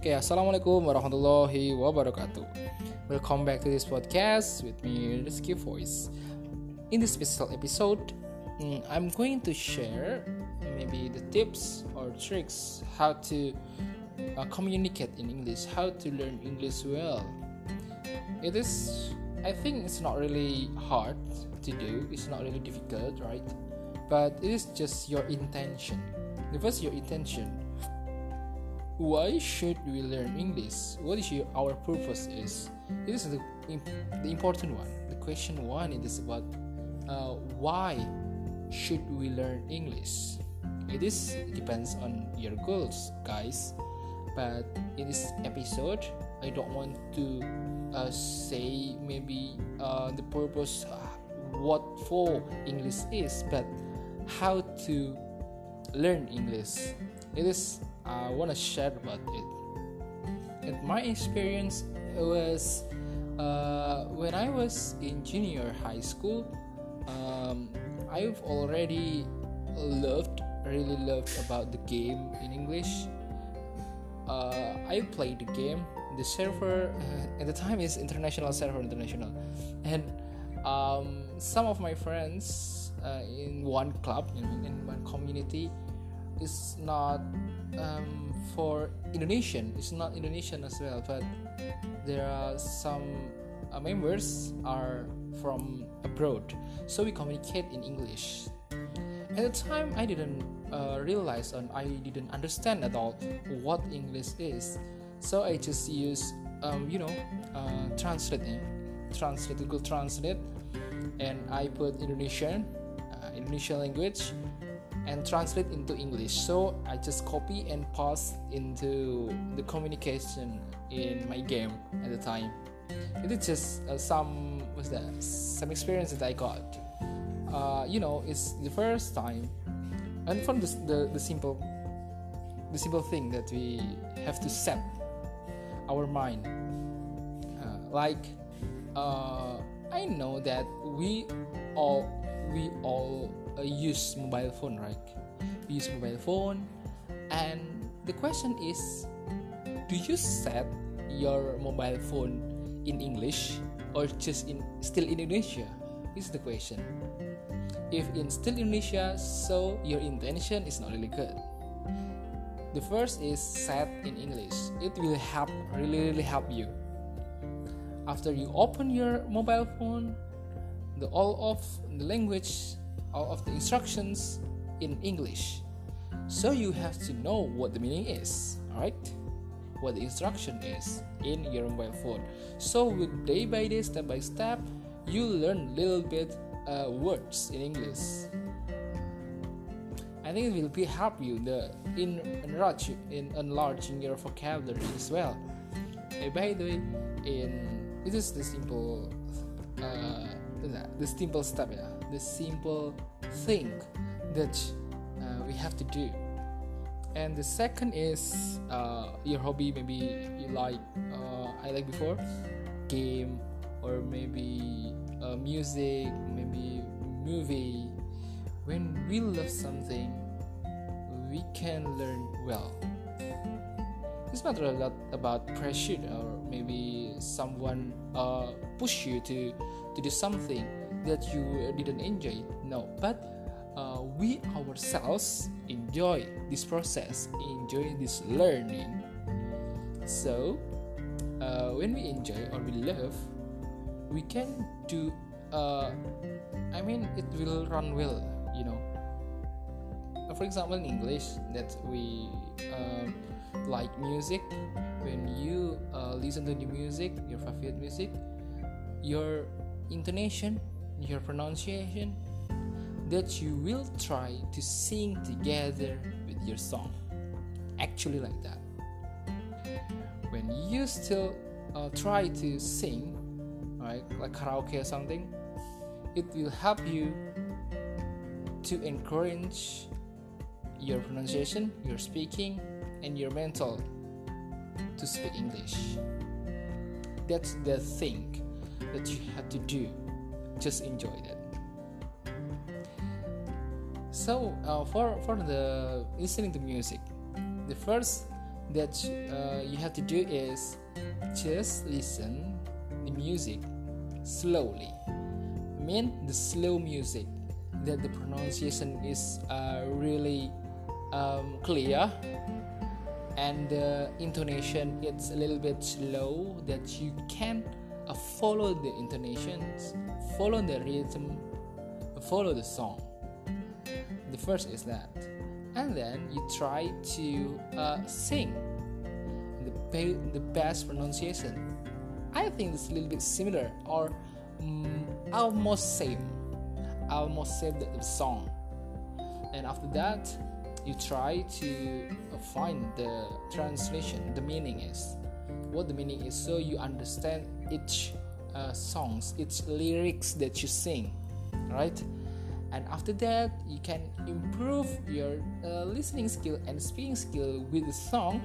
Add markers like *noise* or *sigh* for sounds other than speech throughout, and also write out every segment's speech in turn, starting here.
Oke, assalamualaikum warahmatullahi wabarakatuh. Welcome back to this podcast with me, Rizky Voice. In this special episode, mm, I'm going to share maybe the tips or tricks how to uh, communicate in English, how to learn English well. It is, I think, it's not really hard to do. It's not really difficult, right? But it is just your intention. The first, your intention why should we learn English? What is your, our purpose is? It is the, the important one. The question one it is about uh, why should we learn English? It is depends on your goals, guys. But in this episode, I don't want to uh, say maybe uh, the purpose, uh, what for English is, but how to learn English. It is I want to share about it. And my experience was uh, when I was in junior high school. Um, I've already loved, really loved about the game in English. Uh, I played the game. The server *laughs* uh, at the time is international server international, and um, some of my friends uh, in one club in, in one community is not um, for Indonesian. It's not Indonesian as well, but there are some uh, members are from abroad, so we communicate in English. At the time, I didn't uh, realize and I didn't understand at all what English is, so I just use um, you know uh, translate translate Google Translate, and I put Indonesian uh, Indonesian language and translate into English. So I just copy and paste into the communication in my game at the time. It is just uh, some what's that? Some experience that I got. Uh, you know, it's the first time, and from the, the the simple, the simple thing that we have to set our mind. Uh, like, uh, I know that we all we all uh, use mobile phone, right? We use mobile phone, and the question is, do you set your mobile phone in English or just in still in Indonesia? Is the question. If in still Indonesia, so your intention is not really good. The first is set in English. It will help, really, really help you. After you open your mobile phone, the all of the language all of the instructions in English. So you have to know what the meaning is, alright? What the instruction is in your mobile phone. So with day by day, step by step, you learn little bit uh, words in English. I think it will be help you the in enlarge in enlarging your vocabulary as well. Uh, by the way, in it is the simple uh, the simple step yeah the simple thing that uh, we have to do. And the second is uh, your hobby maybe you like uh, i like before game or maybe uh, music maybe movie. When we love something we can learn well. It's not a lot about pressure or maybe someone uh, push you to to do something that you didn't enjoy. It no but uh, we ourselves enjoy this process enjoy this learning. So uh, when we enjoy or we love we can do uh, i mean it will run well you know. Uh, for example in english that we uh, like music. When you uh, listen to the music your favorite music your intonation your pronunciation that you will try to sing together with your song. Actually, like that. When you still uh, try to sing, right, like karaoke or something, it will help you to encourage your pronunciation, your speaking, and your mental to speak English. That's the thing that you have to do just enjoy that so uh, for for the listening to music the first that uh, you have to do is just listen the music slowly. I mean the slow music that the pronunciation is uh, really um, clear and the intonation it's a little bit slow that you can uh, follow the intonations follow the rhythm follow the song. The first is that. And then you try to uh, sing the, the best pronunciation. I think it's a little bit similar or um, almost same almost same the, the song. And after that you try to find the translation the meaning is what the meaning is so you understand each uh, songs each lyrics that you sing right and after that you can improve your uh, listening skill and speaking skill with the song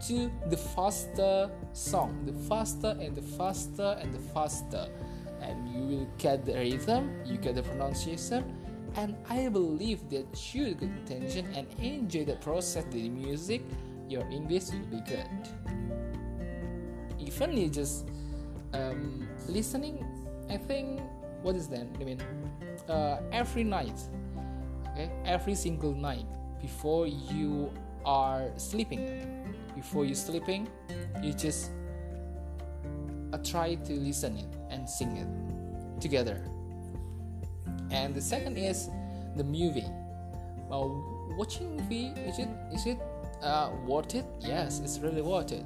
to the faster song the faster and the faster and the faster and you will get the rhythm you get the pronunciation and I believe that you good intention and enjoy the process the music, your English will be good. Even you just um, listening, I think what is that? I mean, uh, every night, okay, every single night before you are sleeping, before you sleeping, you just uh, try to listen it and sing it together. And the second is the movie. Well watching movie is it is it uh, worth it? Yes it's really worth it.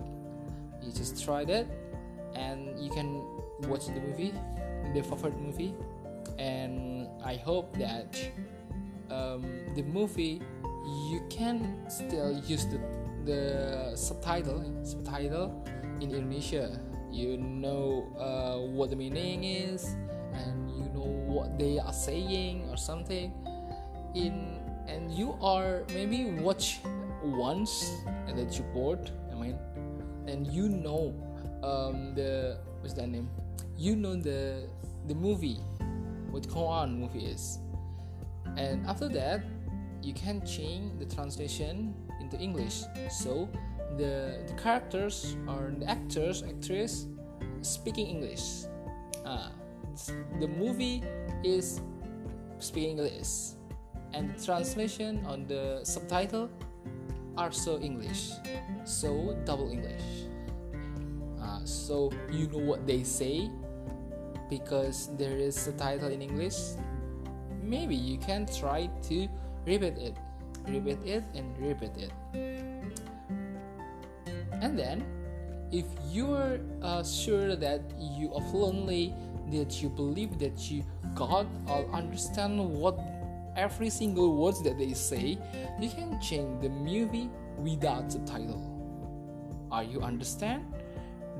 You just tried it and you can watch the movie the favorite movie. And i hope that um, the movie you can still use the, the subtitle subtitle in indonesia. You know uh, what the meaning is and you know what they are saying or something. In and you are maybe watch once and then you bored i mean and you know um, the what's that name? You know the the movie what Quran movie is. And after that you can change the translation into English. So the, the characters or the actors actress speaking English. Uh, the movie is speaking English, and the translation on the subtitle are so English, so double English. So you know what they say because there is a title in English. Maybe you can try to repeat it, repeat it, and repeat it. And then, if you're uh, sure that you are fluently that you believe that you got or understand what every single words that they say, you can change the movie without the title. Are you understand?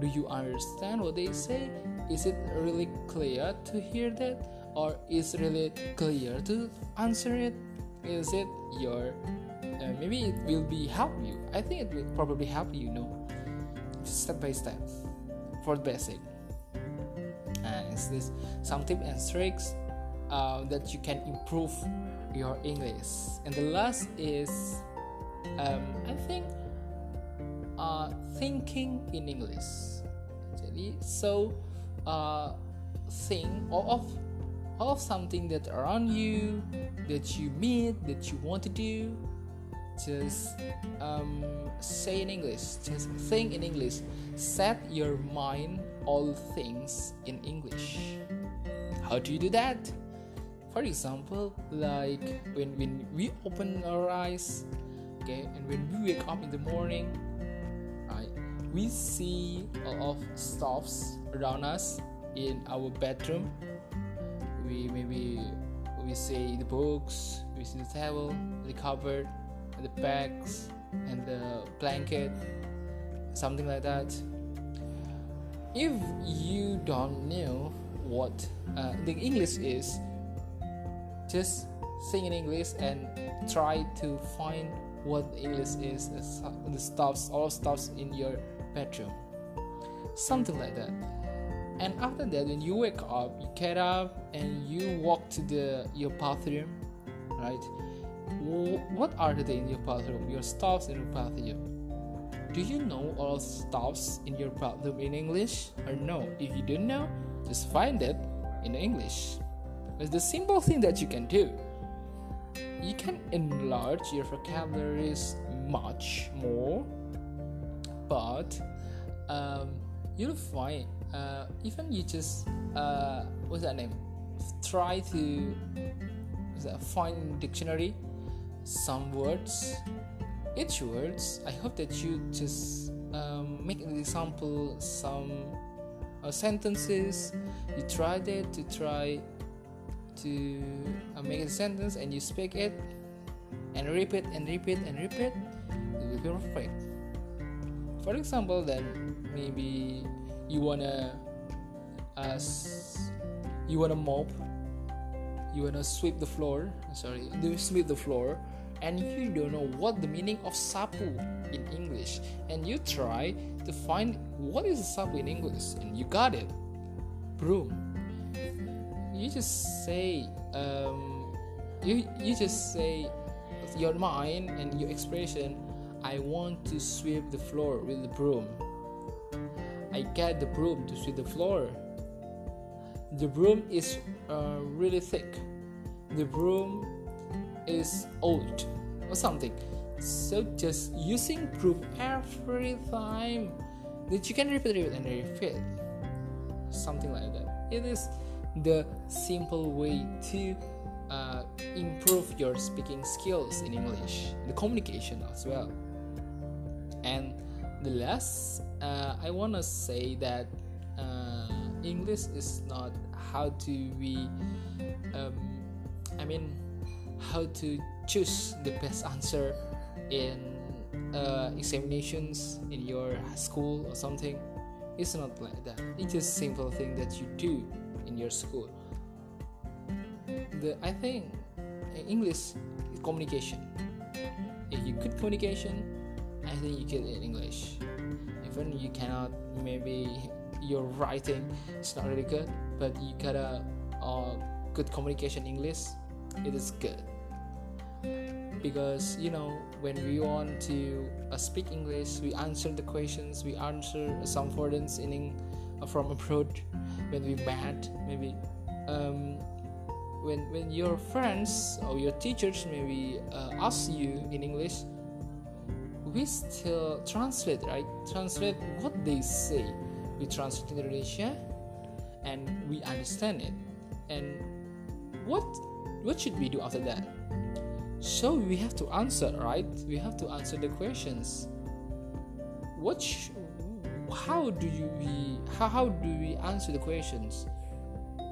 Do you understand what they say? Is it really clear to hear that? Or is it really clear to answer it? Is it your uh, maybe it will be help you. I think it will probably help you, you know, step by step for the basic is this some tips and tricks uh, that you can improve your English. And the last is um, I think uh, thinking in English. So uh, think of of something that around you that you meet that you want to do just um, say in English, just think in English. Set your mind all things in English. How do you do that? For example, like when, when we open our eyes, okay, and when we wake up in the morning, we see a lot of stuffs around us in our bedroom. We maybe we see the books, we see the table, the cupboard, the bags and the blanket something like that if you don't know what uh, the english is just sing in english and try to find what english is the stuffs all stuffs in your bedroom something like that and after that when you wake up you get up and you walk to the your bathroom right what are they in your bathroom? Your stuffs in your bathroom. do you know all stuffs in your bathroom in English or no? If you don't know, just find it in English. It's the simple thing that you can do. You can enlarge your vocabularies much more, um, you'll find uh, even you just uh, what's that name? Try to that, find dictionary some words. Each words i hope that you just um, make an example some uh, sentences. You try that to try to uh, make a sentence and you speak it and repeat and repeat and repeat. It will be perfect for example then maybe you wanna uh, you wanna mop you wanna sweep the floor sorry you sweep the floor and you don't know what the meaning of sapu in English and you try to find what is sapu in English and you got it. Broom. You just say um, you you just say your mind and your expression I want to sweep the floor with the broom. I get the broom to sweep the floor. The broom is uh, really thick. The broom is old or something. So just using broom every time that you can repeat it and repeat something like that. It is the simple way to uh, improve your speaking skills in english. The communication as well and the last uh, i want to say that uh, english is not how to be um, i mean how to choose the best answer in uh, examinations in your school or something. It's not like that. It's a simple thing that you do in your school. The i think english is communication. If you good communication i think you get in english. Even you cannot maybe your writing is not really good but you got a uh, good communication english it is good. Because you know when we want to uh, speak english we answer the questions we answer some foreigners in uh, from abroad. When we met maybe um, when when your friends or your teachers maybe uh, ask you in english we still uh, translate right? Translate what they say. We translate in indonesia and we understand it. And what what should we do after that? So we have to answer right? We have to answer the questions. What sh- how do you we how, how do we answer the questions?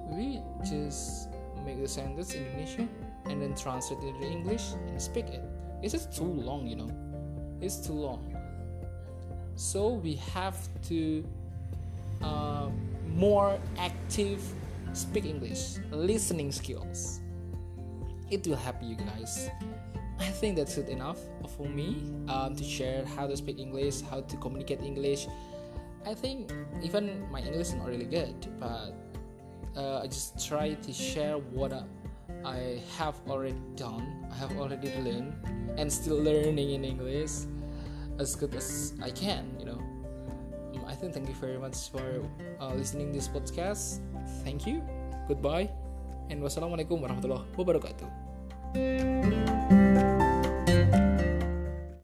We just make the sentence in Indonesian and then translate it into English and speak it. It's just too long you know it's too long. So we have to uh, more active speak English listening skills. It will help you guys. I think that's it enough for me um, to share how to speak English, how to communicate English. I think even my English is not really good, but uh, I just try to share what I have already done, I have already learned, and still learning in English as good as I can. You know, um, I think thank you very much for uh, listening this podcast. Thank you. Goodbye, and wassalamualaikum warahmatullahi wabarakatuh.